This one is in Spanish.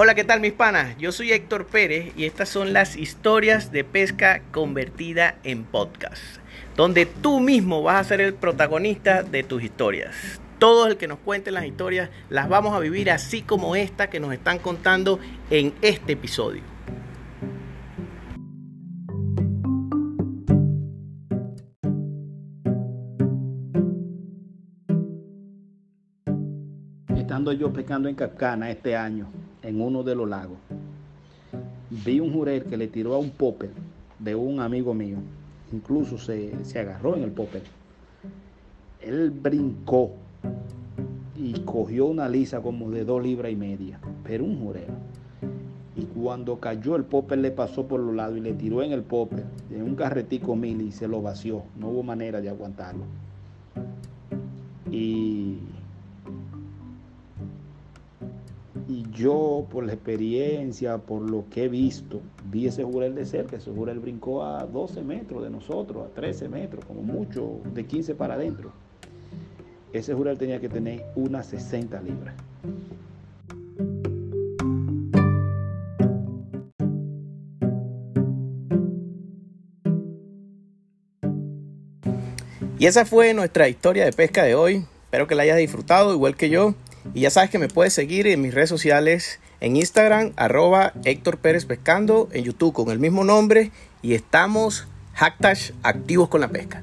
Hola, ¿qué tal mis panas? Yo soy Héctor Pérez y estas son las historias de pesca convertida en podcast, donde tú mismo vas a ser el protagonista de tus historias. Todo el que nos cuente las historias las vamos a vivir así como esta que nos están contando en este episodio. Estando yo pescando en Capcana este año, en uno de los lagos, vi un jurel que le tiró a un popper de un amigo mío. Incluso se, se agarró en el popper. Él brincó y cogió una lisa como de dos libras y media, pero un jurel. Y cuando cayó el popper le pasó por los lados y le tiró en el popper, en un carretico mil y se lo vació. No hubo manera de aguantarlo. Y yo, por la experiencia, por lo que he visto, vi ese jurel de cerca. Ese jurel brincó a 12 metros de nosotros, a 13 metros, como mucho, de 15 para adentro. Ese jurel tenía que tener unas 60 libras. Y esa fue nuestra historia de pesca de hoy. Espero que la hayas disfrutado igual que yo. Y ya sabes que me puedes seguir en mis redes sociales, en Instagram, arroba Héctor Pérez Pescando, en YouTube con el mismo nombre y estamos hashtag activos con la pesca.